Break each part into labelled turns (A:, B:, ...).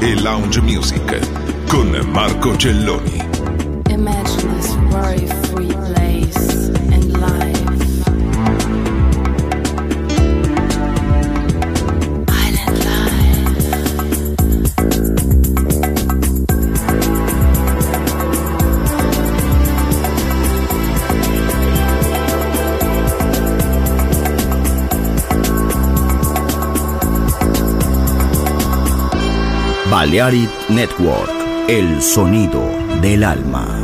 A: e lounge music con Marco Celloni.
B: Balearic Network, el sonido del alma.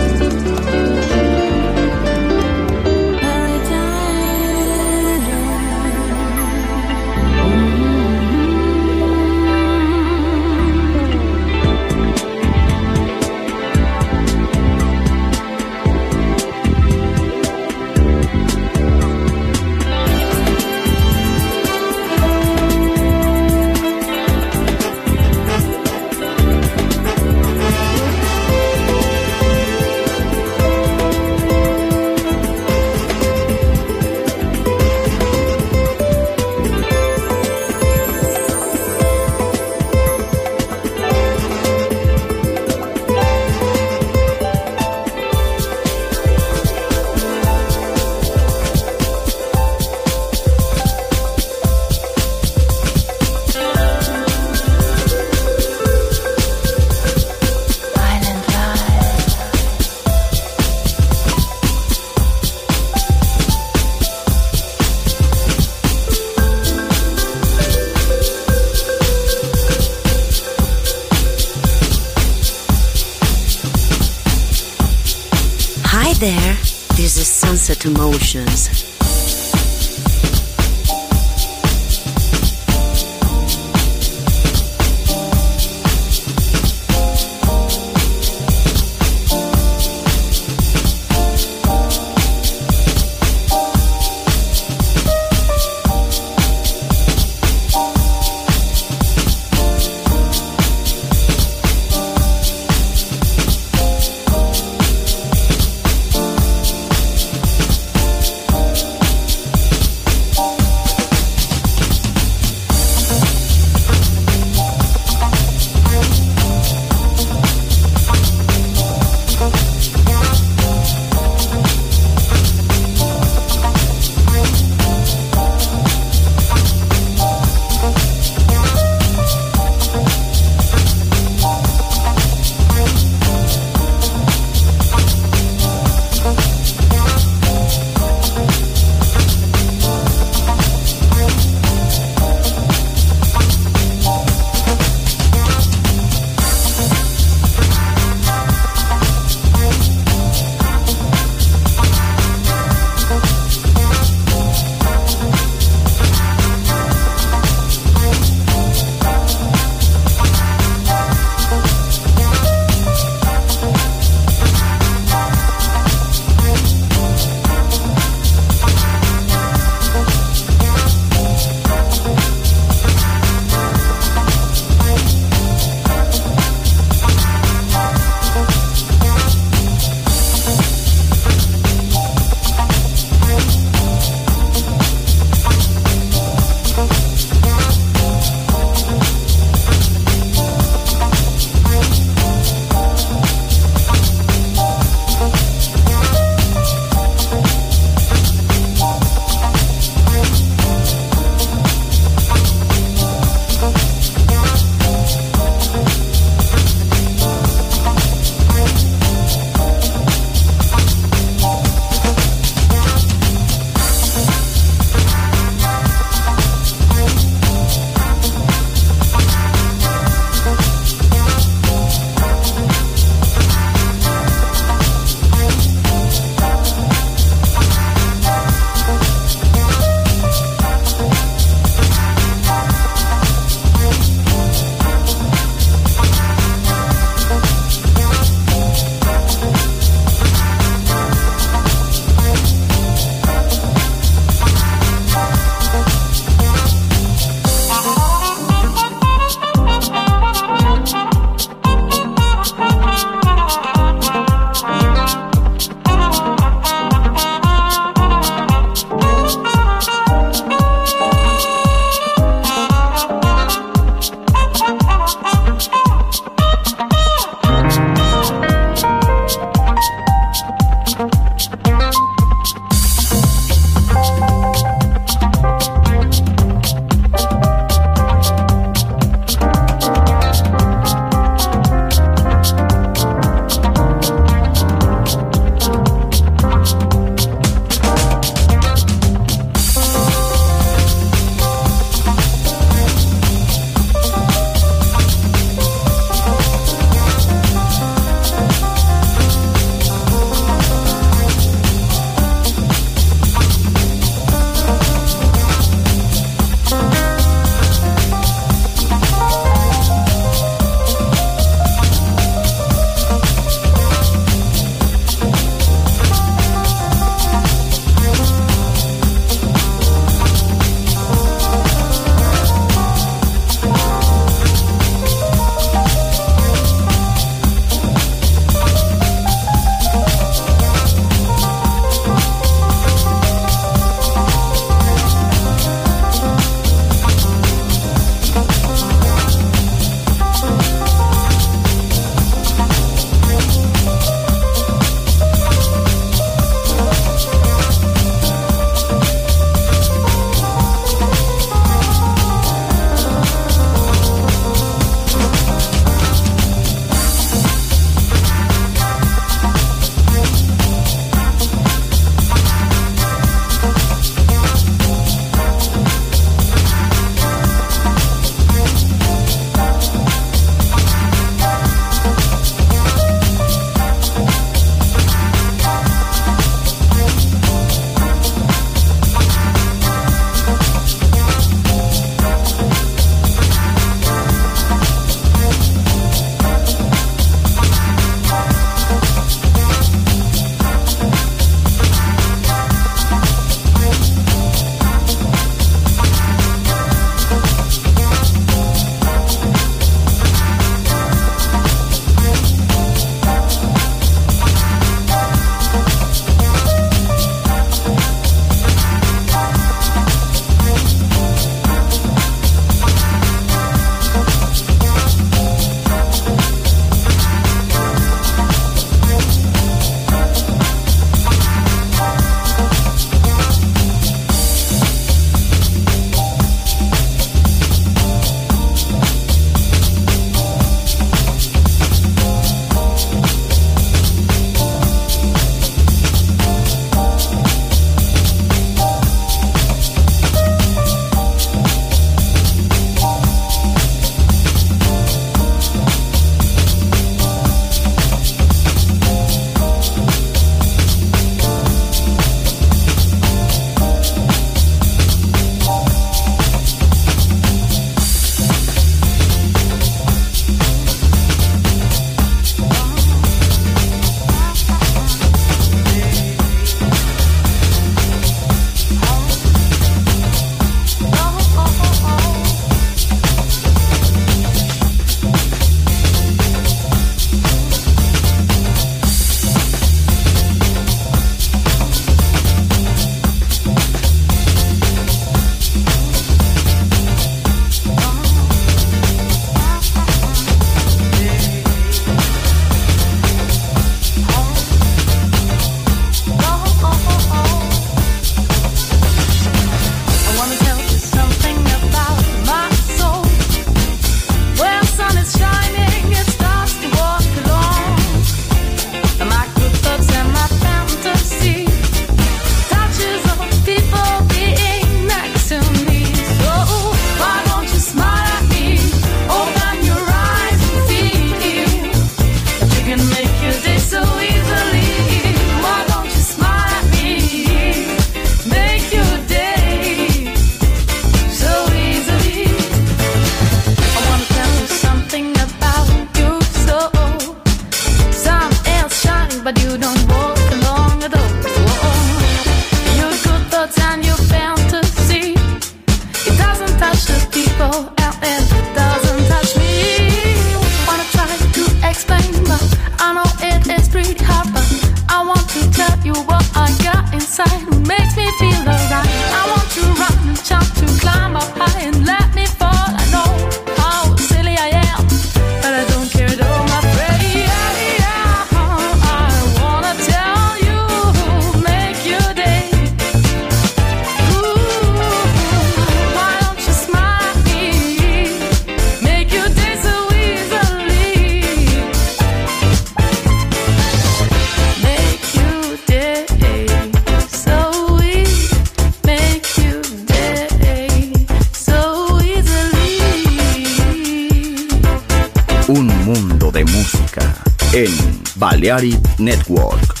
B: Balearic Network.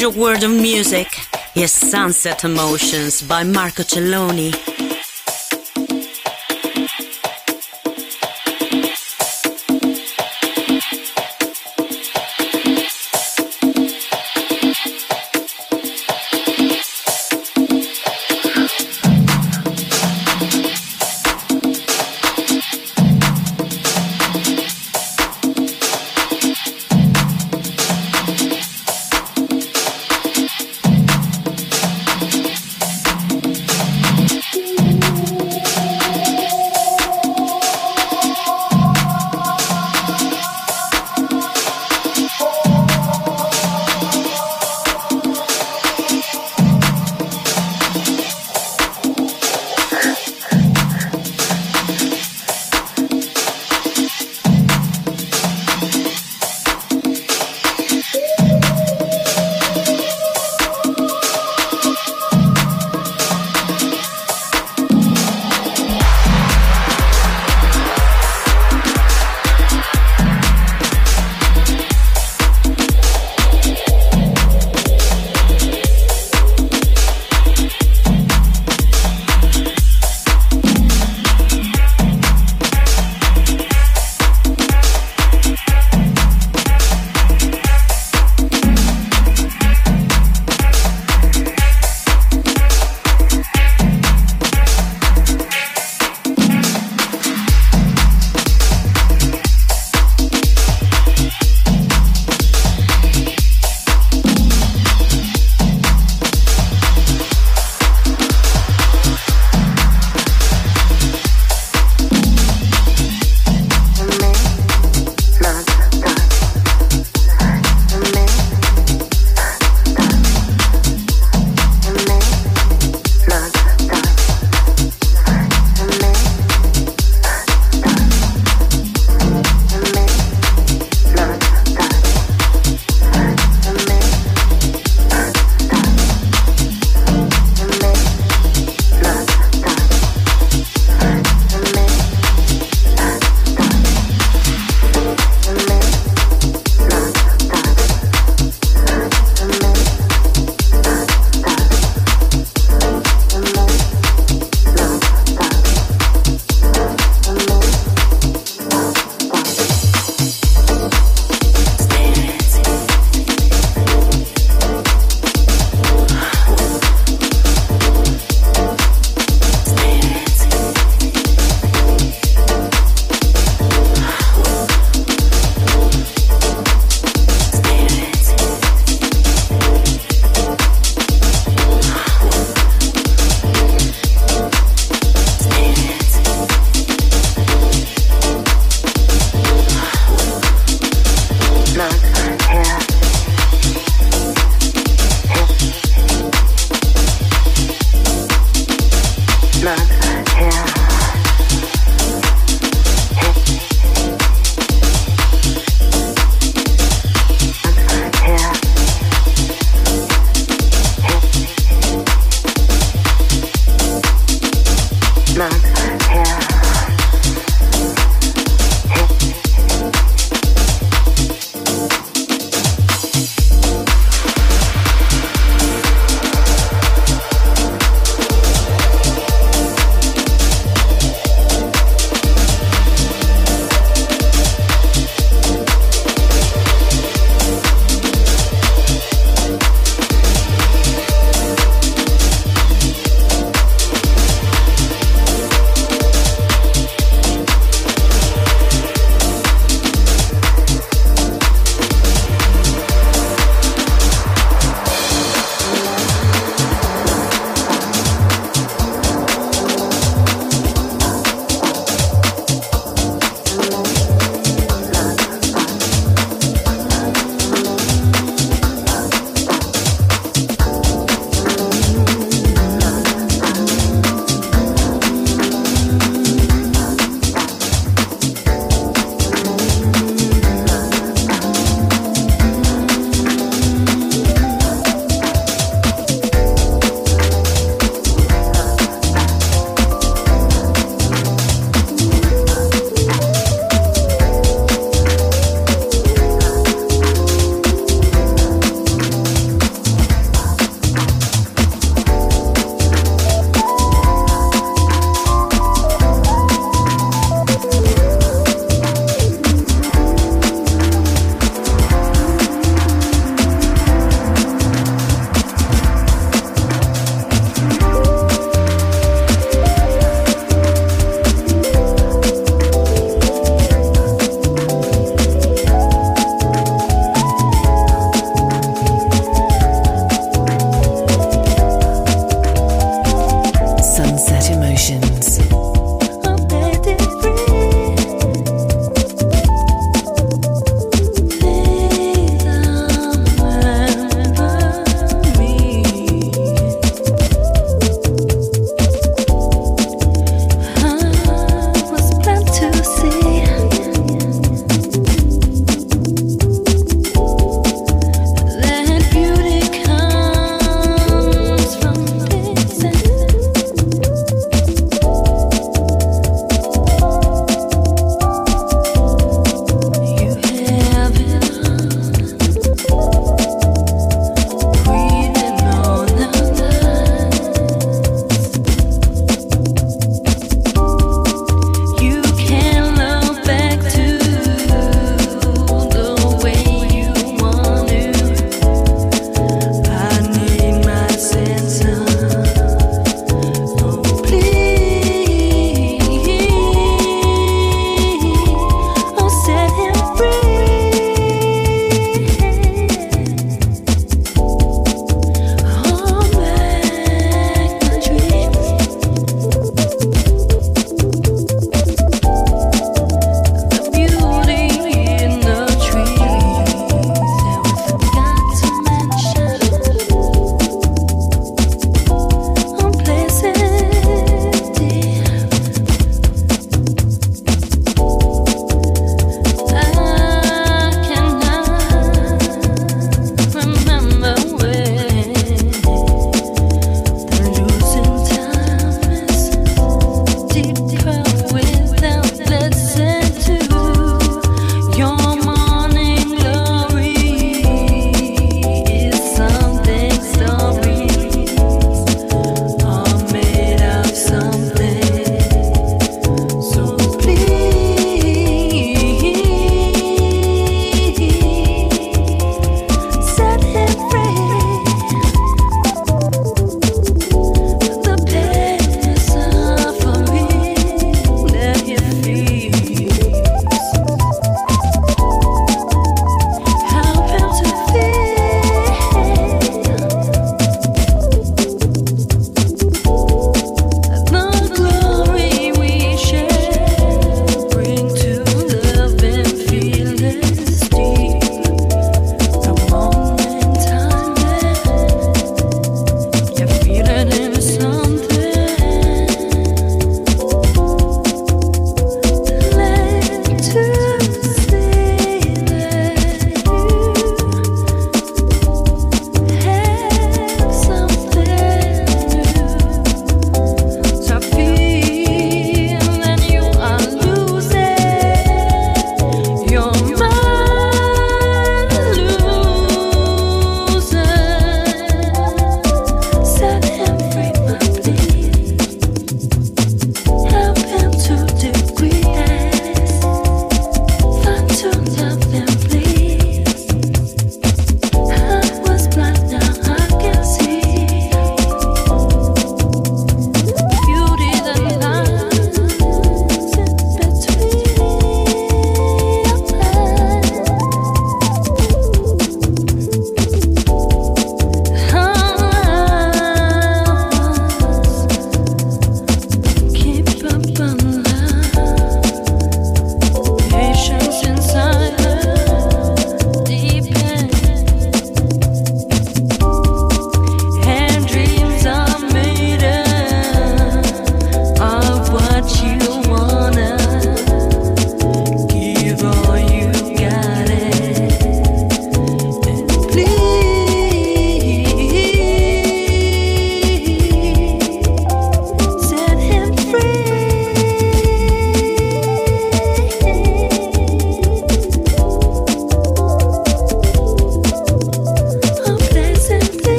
C: Pleasure world of music. is Sunset Emotions by Marco Celloni.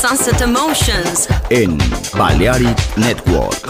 C: Sunset Emotions
D: in Balearic Network.